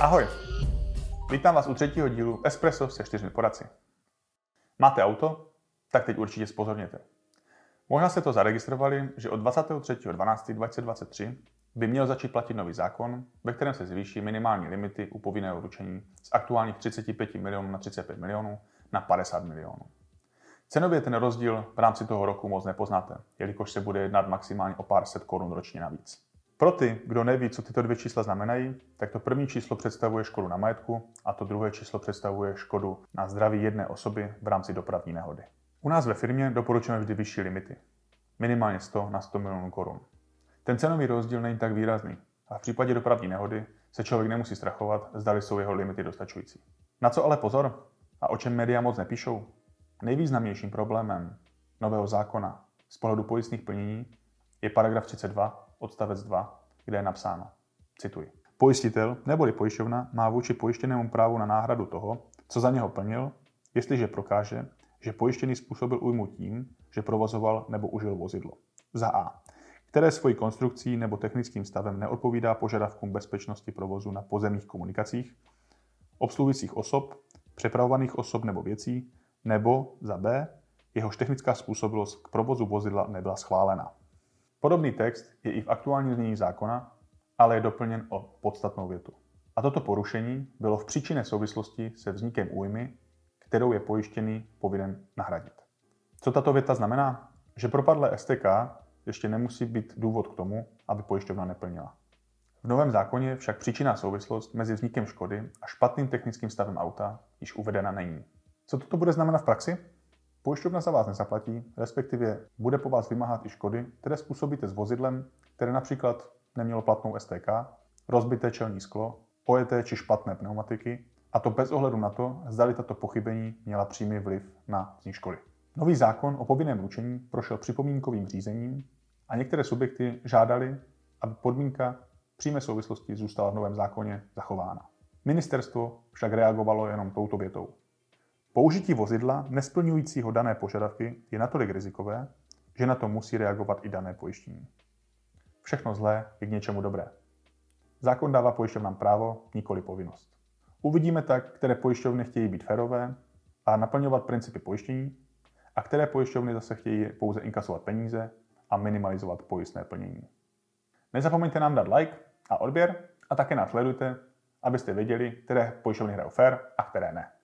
Ahoj! Vítám vás u třetího dílu Espresso se čtyřmi poradci. Máte auto? Tak teď určitě spozorněte. Možná jste to zaregistrovali, že od 23.12.2023 by měl začít platit nový zákon, ve kterém se zvýší minimální limity u povinného ručení z aktuálních 35 milionů na 35 milionů na 50 milionů. Cenově ten rozdíl v rámci toho roku moc nepoznáte, jelikož se bude jednat maximálně o pár set korun ročně navíc. Pro ty, kdo neví, co tyto dvě čísla znamenají, tak to první číslo představuje škodu na majetku a to druhé číslo představuje škodu na zdraví jedné osoby v rámci dopravní nehody. U nás ve firmě doporučujeme vždy vyšší limity. Minimálně 100 na 100 milionů korun. Ten cenový rozdíl není tak výrazný a v případě dopravní nehody se člověk nemusí strachovat, zdali jsou jeho limity dostačující. Na co ale pozor a o čem média moc nepíšou? Nejvýznamnějším problémem nového zákona z pohledu pojistných plnění je paragraf 32 odstavec 2, kde je napsáno, cituji. Pojistitel neboli pojišťovna má vůči pojištěnému právu na náhradu toho, co za něho plnil, jestliže prokáže, že pojištěný způsobil újmu tím, že provozoval nebo užil vozidlo. Za A. Které svojí konstrukcí nebo technickým stavem neodpovídá požadavkům bezpečnosti provozu na pozemních komunikacích, obsluhujících osob, přepravovaných osob nebo věcí, nebo za B. Jehož technická způsobilost k provozu vozidla nebyla schválena. Podobný text je i v aktuálním znění zákona, ale je doplněn o podstatnou větu. A toto porušení bylo v příčinné souvislosti se vznikem újmy, kterou je pojištěný povinen nahradit. Co tato věta znamená? Že propadlé STK ještě nemusí být důvod k tomu, aby pojišťovna neplnila. V novém zákoně však příčinná souvislost mezi vznikem škody a špatným technickým stavem auta již uvedena není. Co toto bude znamenat v praxi? Pojišťovna za vás nezaplatí, respektive bude po vás vymáhat i škody, které způsobíte s vozidlem, které například nemělo platnou STK, rozbité čelní sklo, ojeté či špatné pneumatiky, a to bez ohledu na to, zdali tato pochybení měla přímý vliv na vznik škody. Nový zákon o povinném ručení prošel připomínkovým řízením a některé subjekty žádali, aby podmínka přímé souvislosti zůstala v novém zákoně zachována. Ministerstvo však reagovalo jenom touto větou. Použití vozidla nesplňujícího dané požadavky je natolik rizikové, že na to musí reagovat i dané pojištění. Všechno zlé je k něčemu dobré. Zákon dává pojišťovnám právo, nikoli povinnost. Uvidíme tak, které pojišťovny chtějí být férové a naplňovat principy pojištění a které pojišťovny zase chtějí pouze inkasovat peníze a minimalizovat pojistné plnění. Nezapomeňte nám dát like a odběr a také nás sledujte, abyste věděli, které pojišťovny hrajou fair a které ne.